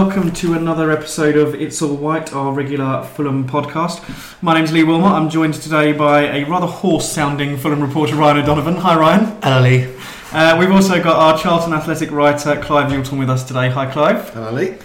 welcome to another episode of It's All White, our regular Fulham podcast. My name's Lee Wilmot. I'm joined today by a rather hoarse-sounding Fulham reporter, Ryan O'Donovan. Hi, Ryan. Hello, Lee. Uh, we've also got our Charlton Athletic writer, Clive Newton, with us today. Hi, Clive. Hello, Lee.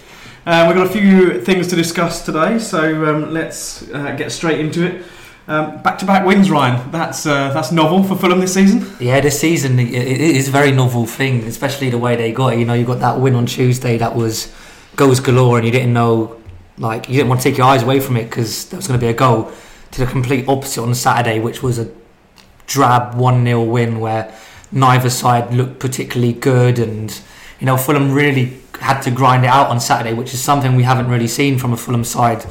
Uh, we've got a few things to discuss today, so um, let's uh, get straight into it. Um, back-to-back wins, Ryan. That's uh, that's novel for Fulham this season. Yeah, this season it it is a very novel thing, especially the way they got it. You know, you got that win on Tuesday that was goals galore, and you didn't know, like, you didn't want to take your eyes away from it because there was going to be a goal. To the complete opposite on Saturday, which was a drab one 0 win where neither side looked particularly good, and you know Fulham really had to grind it out on Saturday, which is something we haven't really seen from a Fulham side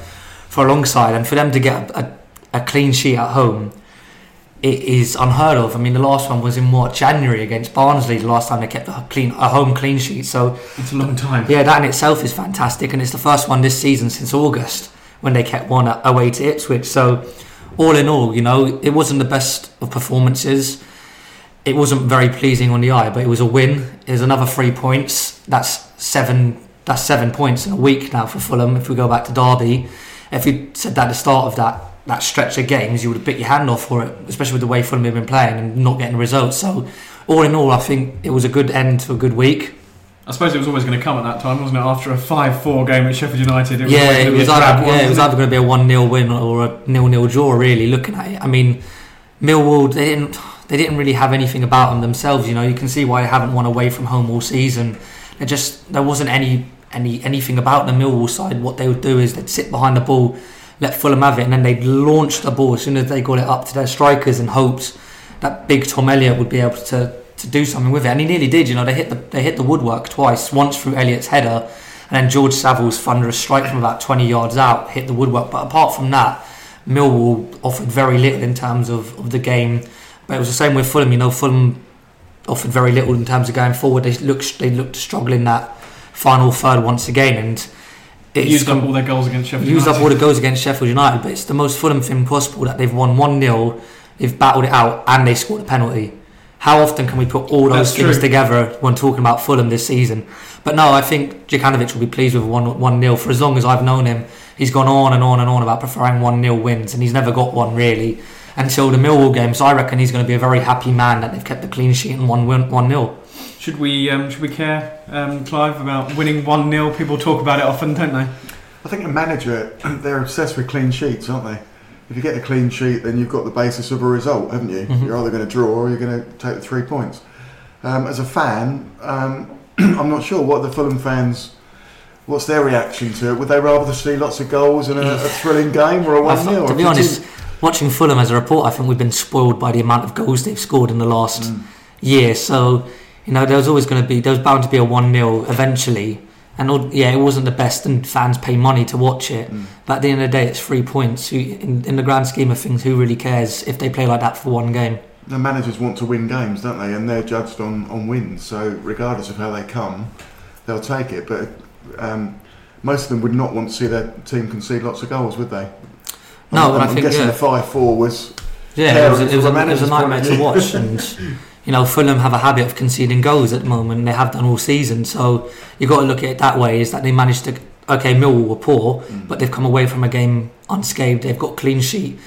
for a long side, and for them to get a, a a clean sheet at home, it is unheard of. I mean, the last one was in what January against Barnsley. The last time they kept a clean a home clean sheet. So It's a long time. yeah, that in itself is fantastic, and it's the first one this season since August when they kept one away to Ipswich. So all in all, you know, it wasn't the best of performances. It wasn't very pleasing on the eye, but it was a win. There's another three points. That's seven. That's seven points in a week now for Fulham. If we go back to Derby, if you said that at the start of that that stretch of games, you would have bit your hand off for it, especially with the way Fulham have been playing and not getting results. So, all in all, I think it was a good end to a good week. I suppose it was always going to come at that time, wasn't it? After a 5-4 game at Sheffield United, it was yeah, it was either, one, yeah, it was either going to be a one 0 win or a nil nil draw. Really, looking at it, I mean, Millwall they didn't they didn't really have anything about them themselves. You know, you can see why they haven't won away from home all season. They just there wasn't any any anything about the Millwall side. What they would do is they'd sit behind the ball, let Fulham have it, and then they'd launch the ball as soon as they got it up to their strikers and hoped that big Tom Elliott would be able to to do something with it. And he nearly did. You know, they hit the they hit the woodwork twice. Once through Elliott's header, and then George Saville's thunderous strike from about 20 yards out hit the woodwork. But apart from that, Millwall offered very little in terms of, of the game. But it was the same with Fulham. You know, Fulham offered very little in terms of going forward. They looked they looked to struggle in that final third once again, and it? Used up all their goals against Sheffield used United. up all the goals against Sheffield United. But it's the most Fulham thing possible that they've won one 0 they've battled it out, and they scored a penalty. How often can we put all those That's things true. together when talking about Fulham this season? But no, I think Jokanovic will be pleased with one one 0 for as long as I've known him. He's gone on and on and on about preferring one 0 wins, and he's never got one really until the Millwall game. So I reckon he's going to be a very happy man that they've kept the clean sheet and won one 0 Should we um, should we care, um, Clive, about winning 1-0? People talk about it often, don't they? I think a manager, they're obsessed with clean sheets, aren't they? If you get a clean sheet, then you've got the basis of a result, haven't you? Mhm. You're either going to draw or you're going to take the three points. Um, as a fan, um, I'm not sure what the Fulham fans, what's their reaction to it. Would they rather see lots of goals and a, a thrilling game or a one 0 to be honest, watching Fulham as a reporter, I think we've been spoiled by the amount of goals they've scored in the last Mm. year. So, you know, there was always going to be, there was bound to be a 1 0 eventually. And all- yeah, it wasn't the best, and fans pay money to watch it. Mm. But at the end of the day, it's three points. Who, in, in the grand scheme of things, who really cares if they play like that for one game? The managers want to win games, don't they? And they're judged on, on wins. So regardless of how they come, they'll take it. But um, most of them would not want to see their team concede lots of goals, would they? No, I'm, but I I'm think, guessing yeah. the five four was Yeah, it was, it was, a, it was a nightmare to watch. And, you know, Fulham have a habit of conceding goals at the moment, and they have done all season. So you've got to look at it that way is that they managed to. Okay, Millwall were poor, Mm. but they've come away from a game unscathed. They've got clean sheet.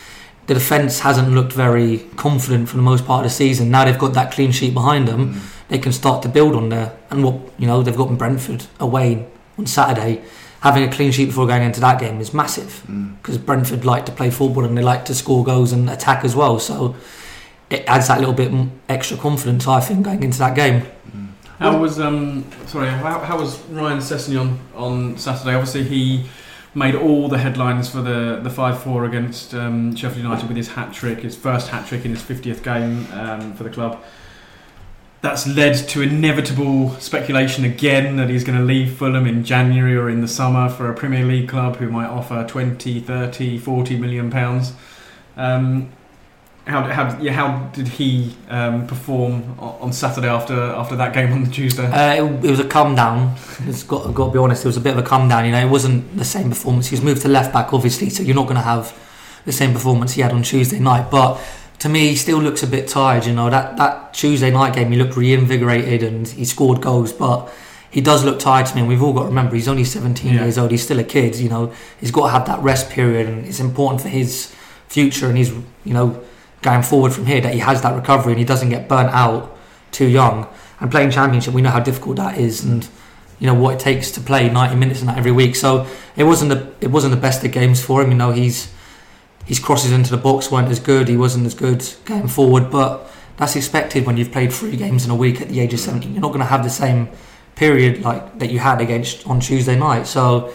The defence hasn't looked very confident for the most part of the season. Now they've got that clean sheet behind them. Mm. They can start to build on there. And what you know, they've got Brentford away on Saturday. Having a clean sheet before going into that game is massive Mm. because Brentford like to play football and they like to score goals and attack as well. So it adds that little bit extra confidence, I think, going into that game. Mm. How was um sorry? How, how was Ryan Sessegnon on Saturday? Obviously, he made all the headlines for the the five four against um, Sheffield United with his hat trick, his first hat trick in his fiftieth game um, for the club. That's led to inevitable speculation again that he's going to leave Fulham in January or in the summer for a Premier League club who might offer 20, 30, 40 million pounds. Um, how, how, yeah, how did he um, perform on Saturday after after that game on the Tuesday? Uh, it, it was a come down. It's got, got to be honest, it was a bit of a come down. You know, it wasn't the same performance. He's moved to left back, obviously, so you're not going to have the same performance he had on Tuesday night. But to me, he still looks a bit tired. You know, that that Tuesday night game, he looked reinvigorated and he scored goals, but he does look tired to me. And we've all got to remember he's only 17 Yeah. years old. He's still a kid. You know, he's got to have that rest period, and it's important for his future and he's you know going forward from here that he has that recovery and he doesn't get burnt out too young. And playing championship, we know how difficult that is, and you know what it takes to play 90 minutes in that every week. So it wasn't the it wasn't the best of games for him. You know, he's his crosses into the box weren't as good. He wasn't as good going forward, but that's expected when you've played three games in a week at the age of 17. You're not going to have the same period like that you had against on Tuesday night. So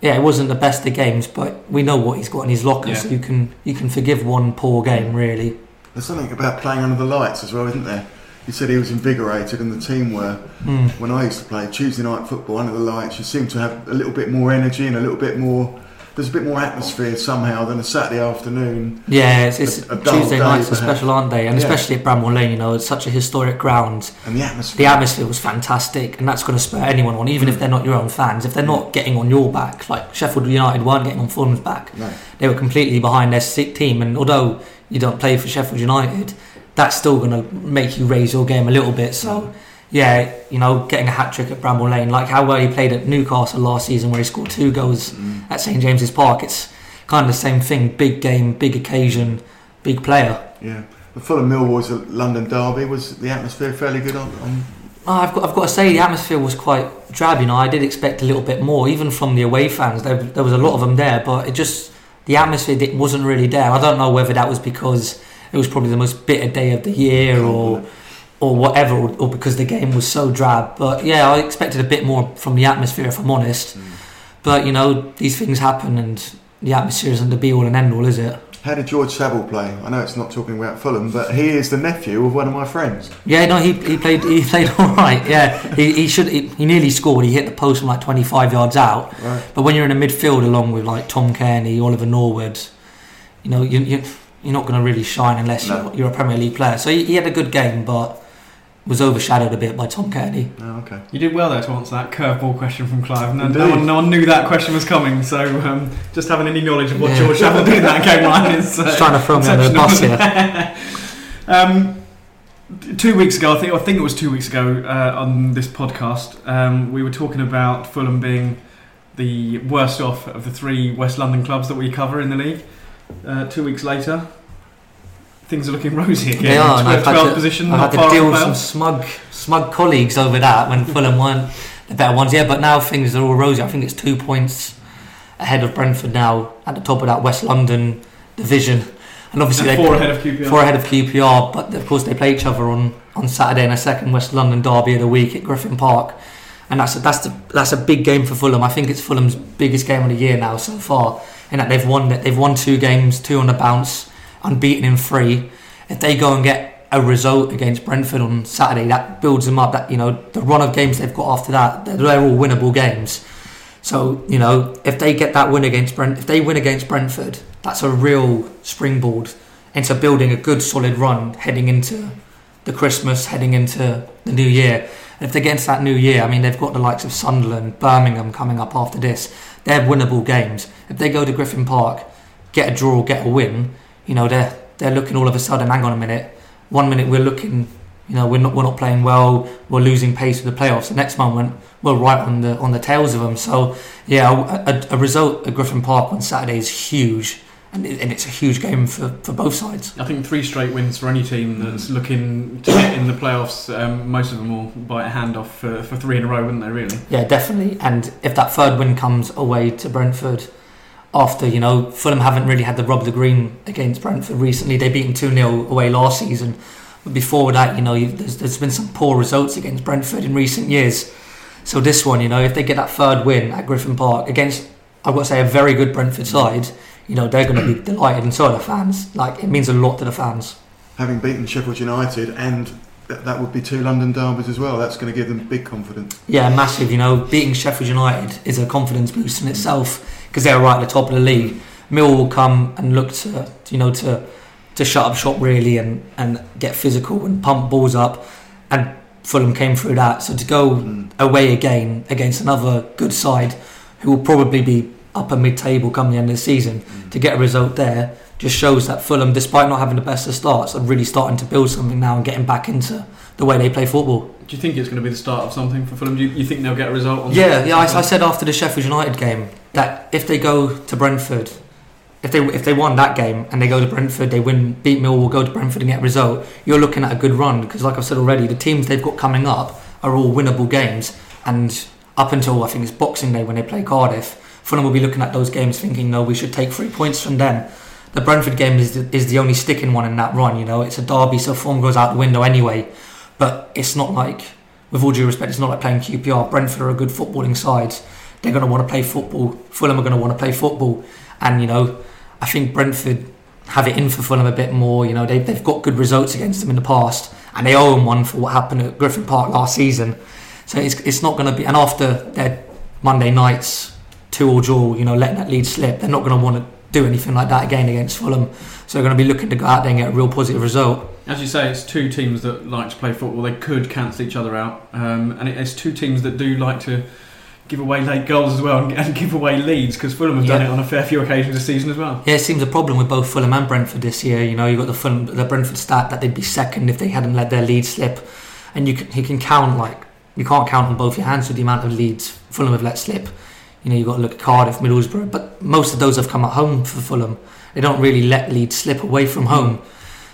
yeah, it wasn't the best of games, but we know what he's got in his locker, Yeah. so you can you can forgive one poor game really. There's something about playing under the lights as well, isn't there? He said he was invigorated, and the team were. Mm. When I used to play Tuesday night football under the lights, you seem to have a little bit more energy and a little bit more. There's a bit more atmosphere somehow than a Saturday afternoon. Yeah, it's, it's A- a Tuesday day, nights are perhaps. special, aren't they? And Yeah. especially at Bramall Lane, you know, it's such a historic ground. And the atmosphere. The atmosphere was fantastic, and that's going to spur anyone on, even if they're not your own fans. If they're not mm. getting on your back, like Sheffield United weren't getting on Fulham's back, No. they were completely behind their sick team. And although you don't play for Sheffield United, that's still going to make you raise your game a little bit. So, mm. Yeah, you know, getting a hat trick at Bramall Lane, like how well he played at Newcastle last season, where he scored two goals Mm. at St James's Park. It's kind of the same thing: big game, big occasion, big player. Yeah. The Fulham Millwall was London derby. Was the atmosphere fairly good on? on Oh, I've got, I've got to say the atmosphere was quite drab. You know, I did expect a little bit more, even from the away fans. There, there was a lot of them there, but it just the atmosphere wasn't really there. I don't know whether that was because it was probably the most bitter day of the year, or or whatever, or, or because the game was so drab. But yeah, I expected a bit more from the atmosphere, if I'm honest. Mm. But you know, these things happen, and the atmosphere isn't the be all and end all, is it? How did George Saville play? I know it's not talking about Fulham, but he is the nephew of one of my friends. Yeah, no, he, he played he played all right. Yeah, he, he should he, he nearly scored. He hit the post from like 25 yards out. Right. But when you're in a midfield along with like Tom Cairney, Oliver Norwood, you know you, you you're not going to really shine unless No. you're, you're a Premier League player. So he, he had a good game, but was overshadowed a bit by Tom Cairney. Oh, okay. You did well there to answer that curveball question from Clive. No, no, one, no one knew that question was coming, so um, just having any knowledge of what Yeah. George Saville did in that game line is. Uh, Just trying to throw me under the bus exceptional. um, two weeks ago, I think, I think it was two weeks ago uh, on this podcast, um, we were talking about Fulham being the worst off of the three West London clubs that we cover in the league. Uh, two weeks later, things are looking rosy again. They are, and I've 12th, had 12th to- position, I not had to deal with some smug smug colleagues over that when Fulham weren't the better ones. Yeah, but now things are all rosy. I think it's two points ahead of Brentford now at the top of that West London division, and obviously And they four ahead of QPR. four ahead of QPR. But of course they play each other on, on Saturday in a second West London derby of the week at Griffin Park, and that's a, that's the, that's a big game for Fulham. I think it's Fulham's biggest game of the year now so far, in that they've won they've won two games, two on the bounce, unbeaten in three. If they go and get a result against Brentford on Saturday, that builds them up. That you know the run of games they've got after that, they're, they're all winnable games. So you know if they get that win against Brent, if they win against Brentford, that's a real springboard into building a good solid run heading into the Christmas, heading into the new year. And if they get into that new year, I mean they've got the likes of Sunderland, Birmingham coming up after this. They're winnable games. If they go to Griffin Park, get a draw, get a win, you know they're they're looking all of a sudden. Hang on a minute. One minute we're looking, you know, we're not we're not playing well. We're losing pace with the playoffs. The next moment we're right on the on the tails of them. So yeah, a, a, a result at Griffin Park on Saturday is huge, and, it, and it's a huge game for, for both sides. I think three straight wins for any team that's looking to get in the playoffs. Um, most of them will bite a hand off for, for three in a row, wouldn't they? Really? Yeah, definitely. And if that third win comes away to Brentford, after you know Fulham haven't really had the rub of the green against Brentford recently, they beat them two 0 away last season. But before that, you know, there's, there's been some poor results against Brentford in recent years. So this one, you know, if they get that third win at Griffin Park against, I've got to say, a very good Brentford side, you know, they're going to be delighted, and so are the fans. Like it means a lot to the fans. Having beaten Sheffield United, and that, that would be two London derbies as well. That's going to give them big confidence. Yeah, massive. You know, beating Sheffield United is a confidence boost in itself because they're right at the top of the league. Millwall come and look to, you know, to to shut up shop really and and get physical and pump balls up. And Fulham came through that. So to go Mm. away again against another good side who will probably be upper mid-table come the end of the season to get a result there just shows that Fulham, despite not having the best of starts, are really starting to build something now and getting back into the way they play football. Do you think it's going to be the start of something for Fulham? Do you, you think they'll get a result? On Yeah, yeah. I, I said after the Sheffield United game that if they go to Brentford, if they if they won that game and they go to Brentford, they win, beat Millwall, go to Brentford and get a result. You're looking at a good run because, like I've said already, the teams they've got coming up are all winnable games. And up until I think it's Boxing Day when they play Cardiff, Fulham will be looking at those games thinking, no, we should take three points from them. The Brentford game is the, is the only sticking one in that run. You know, it's a derby, so form goes out the window anyway. But it's not like, with all due respect, it's not like playing QPR. Brentford are a good footballing side. They're going to want to play football. Fulham are going to want to play football. And, you know, I think Brentford have it in for Fulham a bit more. You know, they, they've got good results against them in the past. And they owe them one for what happened at Griffin Park last season. So it's, it's not going to be. And after their Monday nights, two or draw, you know, letting that lead slip, they're not going to want to do anything like that again against Fulham. So they're going to be looking to go out there and get a real positive result. As you say, it's two teams that like to play football. They could cancel each other out, um, and it's two teams that do like to give away late goals as well and, and give away leads because Fulham have done Yeah. it on a fair few occasions this season as well. Yeah, it seems a problem with both Fulham and Brentford this year. You know, you've got the Fulham, the Brentford stat that they'd be second if they hadn't let their lead slip, and you can you can count like you can't count on both your hands with the amount of leads Fulham have let slip. You know, you've got to look at Cardiff, Middlesbrough, but most of those have come at home for Fulham. They don't really let leads slip away from home.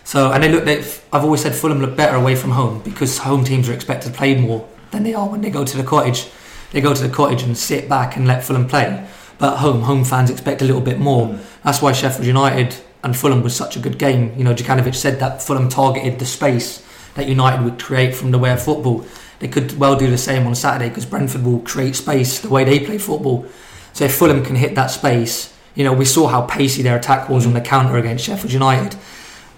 So, and they look. They, I've always said Fulham look better away from home because home teams are expected to play more than they are when they go to the cottage. They go to the cottage and sit back and let Fulham play. But at home, home fans expect a little bit more. Mm. That's why Sheffield United and Fulham was such a good game. You know, Jokanovic said that Fulham targeted the space that United would create from the way of football. They could well do the same on Saturday because Brentford will create space the way they play football. So if Fulham can hit that space, you know, we saw how pacey their attack was on the counter against Sheffield United.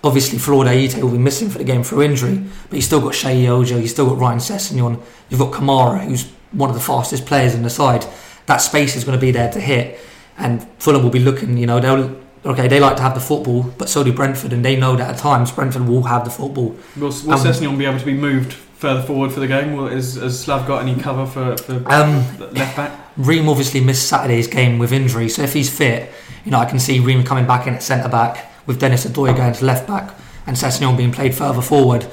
Obviously, Floyd Ayité will be missing for the game through injury, but you've still got Sheyi Ojo, you've still got Ryan Sessegnon, you've got Kamara, who's one of the fastest players in the side. That space is going to be there to hit, and Fulham will be looking. You know, they'll okay. They like to have the football, but so do Brentford, and they know that at times Brentford will have the football. Will, will Um, Sessegnon be able to be moved further forward for the game? Will, is, has Slav got any cover for, for Um, left back? Ream obviously missed Saturday's game with injury, so if he's fit, you know I can see Ream coming back in at centre back with Denis Odoi going to left back and Sessegnon being played further forward.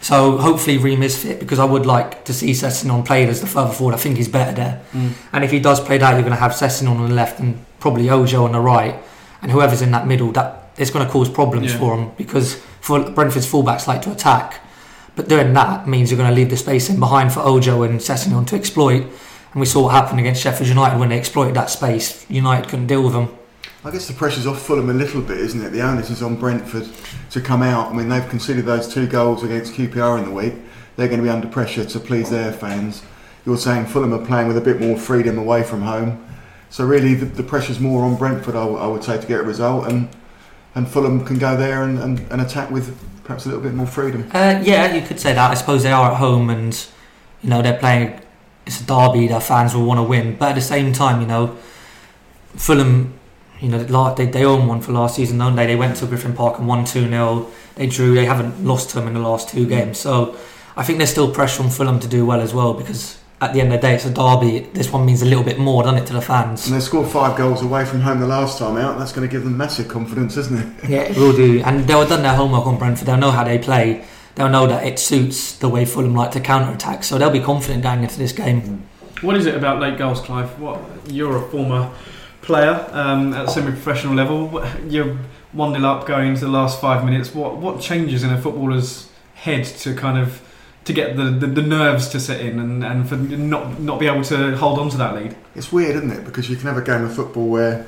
So hopefully Ream is fit because I would like to see Sessegnon played as the further forward. I think he's better there. Mm. And if he does play that, you're going to have Sessegnon on the left and probably Ojo on the right, and whoever's in that middle. That it's going to cause problems Yeah. for him because for Brentford's fullbacks like to attack, but doing that means you're going to leave the space in behind for Ojo and Sessegnon to exploit. And we saw what happened against Sheffield United when they exploited that space. United couldn't deal with them. I guess the pressure's off Fulham a little bit, isn't it? The onus is on Brentford to come out. I mean, they've conceded those two goals against QPR in the week. They're going to be under pressure to please their fans. You're saying Fulham are playing with a bit more freedom away from home. So really, the, the pressure's more on Brentford, I, would say, to get a result, and and Fulham can go there and, and, and attack with perhaps a little bit more freedom. Uh, yeah, you could say that. I suppose they are at home and, you know, they're playing. It's a derby. Their fans will want to win, but at the same time, you know, Fulham, you know, they they own one for last season, don't they? They went to Griffin Park and won two 0 They drew. They haven't lost to them in the last two games, so I think there's still pressure on Fulham to do well as well because at the end of the day, it's a derby. This one means a little bit more, doesn't it, to the fans? And they scored five goals away from home the last time out. That's going to give them massive confidence, isn't it? Yeah, it will do. And they'll have done their homework on Brentford. They'll know how they play. They'll know that it suits the way Fulham like to counter attack. So they'll be confident going into this game. What is it about late goals, Clive? What you're a former player um, at semi-professional level. You're one 0 up going into the last five minutes. What what changes in a footballer's head to kind of to get the, the, the nerves to sit in and, and for not not be able to hold on to that lead? It's weird, isn't it? Because you can have a game of football where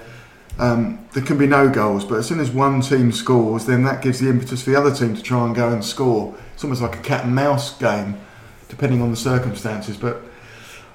um, there can be no goals, but as soon as one team scores, then that gives the impetus for the other team to try and go and score. It's almost like a cat and mouse game, depending on the circumstances. But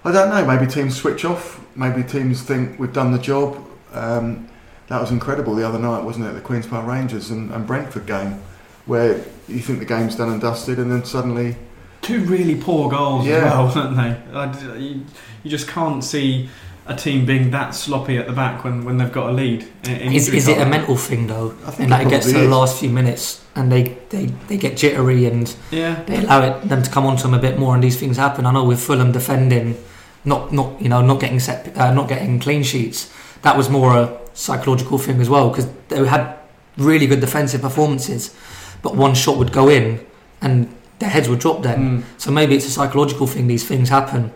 I don't know. Maybe teams switch off. Maybe teams think we've done the job. Um, that was incredible the other night, wasn't it? The Queens Park Rangers and, and Brentford game, where you think the game's done and dusted, and then suddenly Two really poor goals Yeah. as well, aren't they? I d- you, you just can't see a team being that sloppy at the back when, when they've got a lead. In, in Is, is it a mental thing though? I think And that it it gets to probably the is. last few minutes and they, they, they get jittery and Yeah. they allow it them to come onto them a bit more and these things happen. I know with Fulham defending, not not you know not getting set, uh, not getting clean sheets. That was more a psychological thing as well because they had really good defensive performances, but one shot would go in and their heads would drop then. Mm. So maybe it's a psychological thing. These things happen.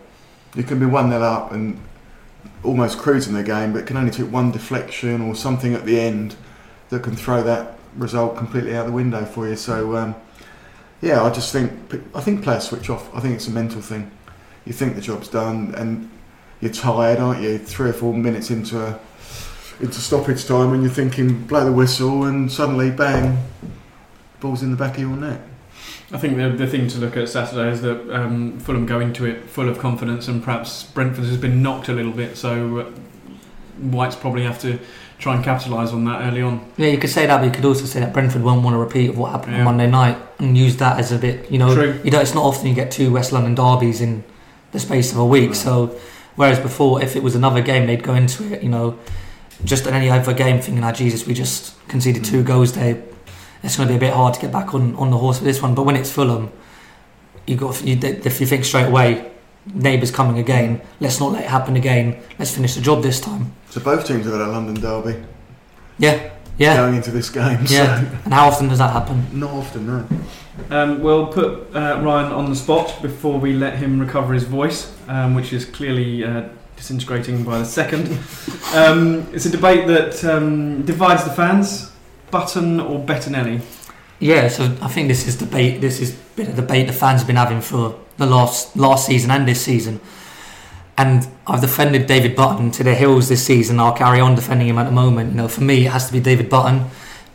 You can be 1 0 up and almost cruising the game, but can only take one deflection or something at the end that can throw that result completely out the window for you. So, um, yeah, I just think I think players switch off. I think it's a mental thing. You think the job's done and you're tired, aren't you? Three or four minutes into a, into stoppage time, and you're thinking blow the whistle, and suddenly bang, ball's in the back of your net. I think the, the thing to look at Saturday is that um, Fulham go into it full of confidence, and perhaps Brentford has been knocked a little bit. So uh, White's probably have to try and capitalise on that early on. Yeah, you could say that, but you could also say that Brentford won't want to repeat of what happened Yeah. on Monday night and use that as a bit, you know, True. you know, it's not often you get two West London derbies in the space of a week. So, whereas before, if it was another game, they'd go into it, you know, just in any other game, thinking, "Ah, Jesus, we just conceded two goals there. It's going to be a bit hard to get back on, on the horse for this one." But when it's Fulham, you got you, if you think straight away, neighbours coming again. Let's not let it happen again. Let's finish the job this time. So both teams have had a London derby Yeah, yeah, going into this game. yeah. So And how often does that happen? not often, no. Um, we'll put uh, Ryan on the spot before we let him recover his voice, um, which is clearly uh, disintegrating by the second. Um, it's a debate that um, divides the fans: Button or Bettinelli. Yeah, so I think this is debate. This is a bit of debate the fans have been having for the last last season and this season. And I've defended David Button to the hills this season. I'll carry on defending him at the moment. You know, for me, it has to be David Button.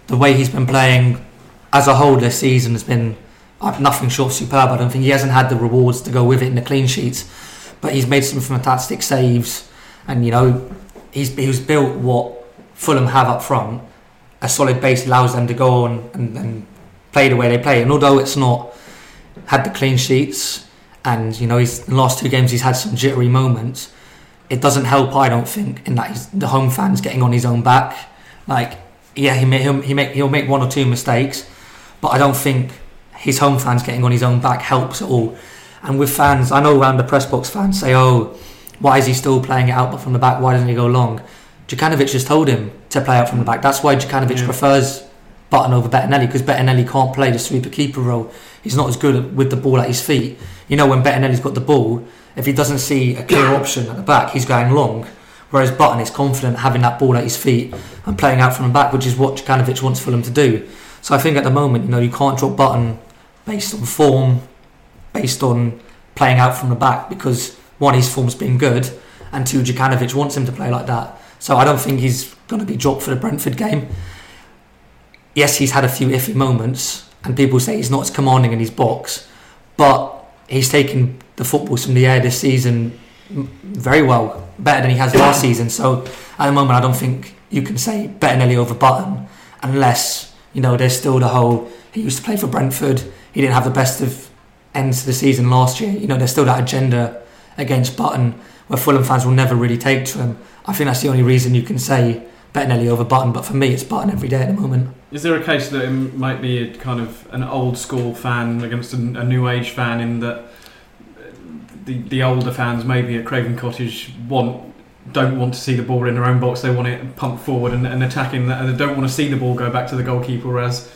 The way he's been playing as a whole this season has been uh, nothing short of superb. I don't think he hasn't had the rewards to go with it in the clean sheets, but he's made some fantastic saves. And you know, he's he's built what Fulham have up front. A solid base allows them to go on and, and play the way they play. And although it's not had the clean sheets, and you know, he's the last two games he's had some jittery moments. It doesn't help, I don't think, in that he's, the home fans getting on his own back. Like, yeah, he may, he'll, he make he'll make one or two mistakes, but I don't think his home fans getting on his own back helps at all. And with fans, I know around the press box, fans say, "Oh, why is he still playing it out but from the back? Why doesn't he go long?" Jokanovic just told him to play out from the back. That's why Jokanovic Yeah. prefers Button over Bettinelli because Bettinelli can't play the sweeper keeper role. He's not as good with the ball at his feet. You know, when Bettinelli's got the ball, if he doesn't see a clear option at the back, he's going long. Whereas Button is confident having that ball at his feet and playing out from the back, which is what Jokanovic wants Fulham to do. So I think at the moment, you know, you can't drop Button based on form, based on playing out from the back because one, his form's been good, and two, Jokanovic wants him to play like that. So I don't think he's going to be dropped for the Brentford game. Yes, he's had a few iffy moments, and people say he's not as commanding in his box, but he's taken the footballs from the air this season very well, better than he has last season. So at the moment, I don't think you can say Bettinelli over Button, unless you know there's still the whole he used to play for Brentford. He didn't have the best of ends to the season last year. You know, there's still that agenda against Button where Fulham fans will never really take to him. I think that's the only reason you can say Bettinelli over Button. But for me, it's Button every day at the moment. Is there a case that it might be a kind of an old school fan against a, a new age fan in that uh, the the older fans maybe at Craven Cottage want don't want to see the ball in their own box they want it pumped forward and, and attacking and they don't want to see the ball go back to the goalkeeper whereas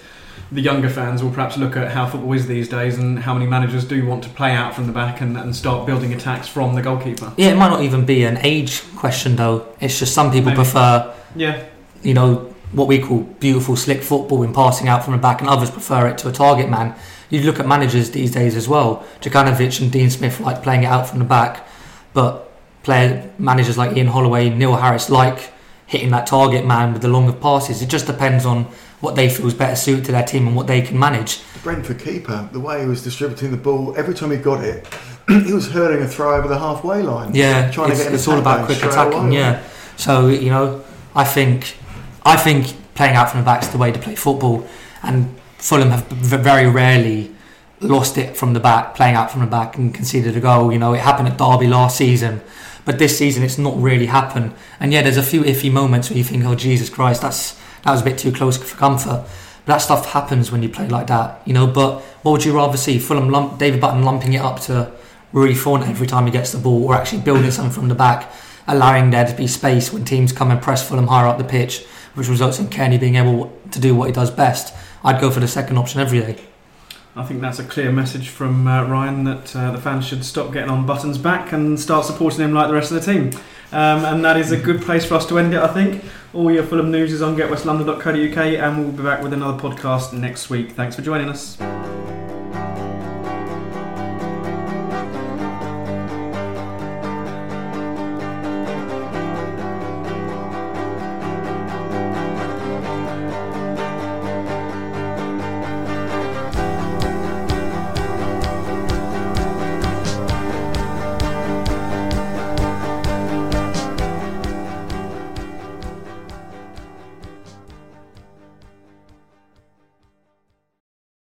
the younger fans will perhaps look at how football is these days and how many managers do want to play out from the back and, and start building attacks from the goalkeeper. Yeah, it might not even be an age question though. It's just some people Maybe. prefer, Yeah, you know, what we call beautiful, slick football in passing out from the back, and others prefer it to a target man. You look at managers these days as well. Jokanovic and Dean Smith like playing it out from the back, but player managers like Ian Holloway, Neil Harris like hitting that target man with the longer passes. It just depends on what they feel is better suited to their team and what they can manage. The Brentford keeper, the way he was distributing the ball, every time he got it, he was hurling a throw over the halfway line. Yeah, trying it's, to get it's all about quick attacking. away. Yeah, so you know, I think, I think playing out from the back is the way to play football, and Fulham have very rarely lost it from the back, playing out from the back and conceded a goal. You know, it happened at Derby last season, but this season it's not really happened. And yeah, there's a few iffy moments where you think, oh Jesus Christ, that's that was a bit too close for comfort. But that stuff happens when you play like that, you know. But what would you rather see? Fulham lump, David Button lumping it up to Rui Fonte every time he gets the ball, or actually building something from the back, allowing there to be space when teams come and press Fulham higher up the pitch, which results in Kenny being able to do what he does best, I'd go for the second option every day. I think that's a clear message from uh, Ryan that uh, the fans should stop getting on Button's back and start supporting him like the rest of the team. Um, and that is a good place for us to end it, I think. All your Fulham news is on getwestlondon.co.uk, and we'll be back with another podcast next week. Thanks for joining us.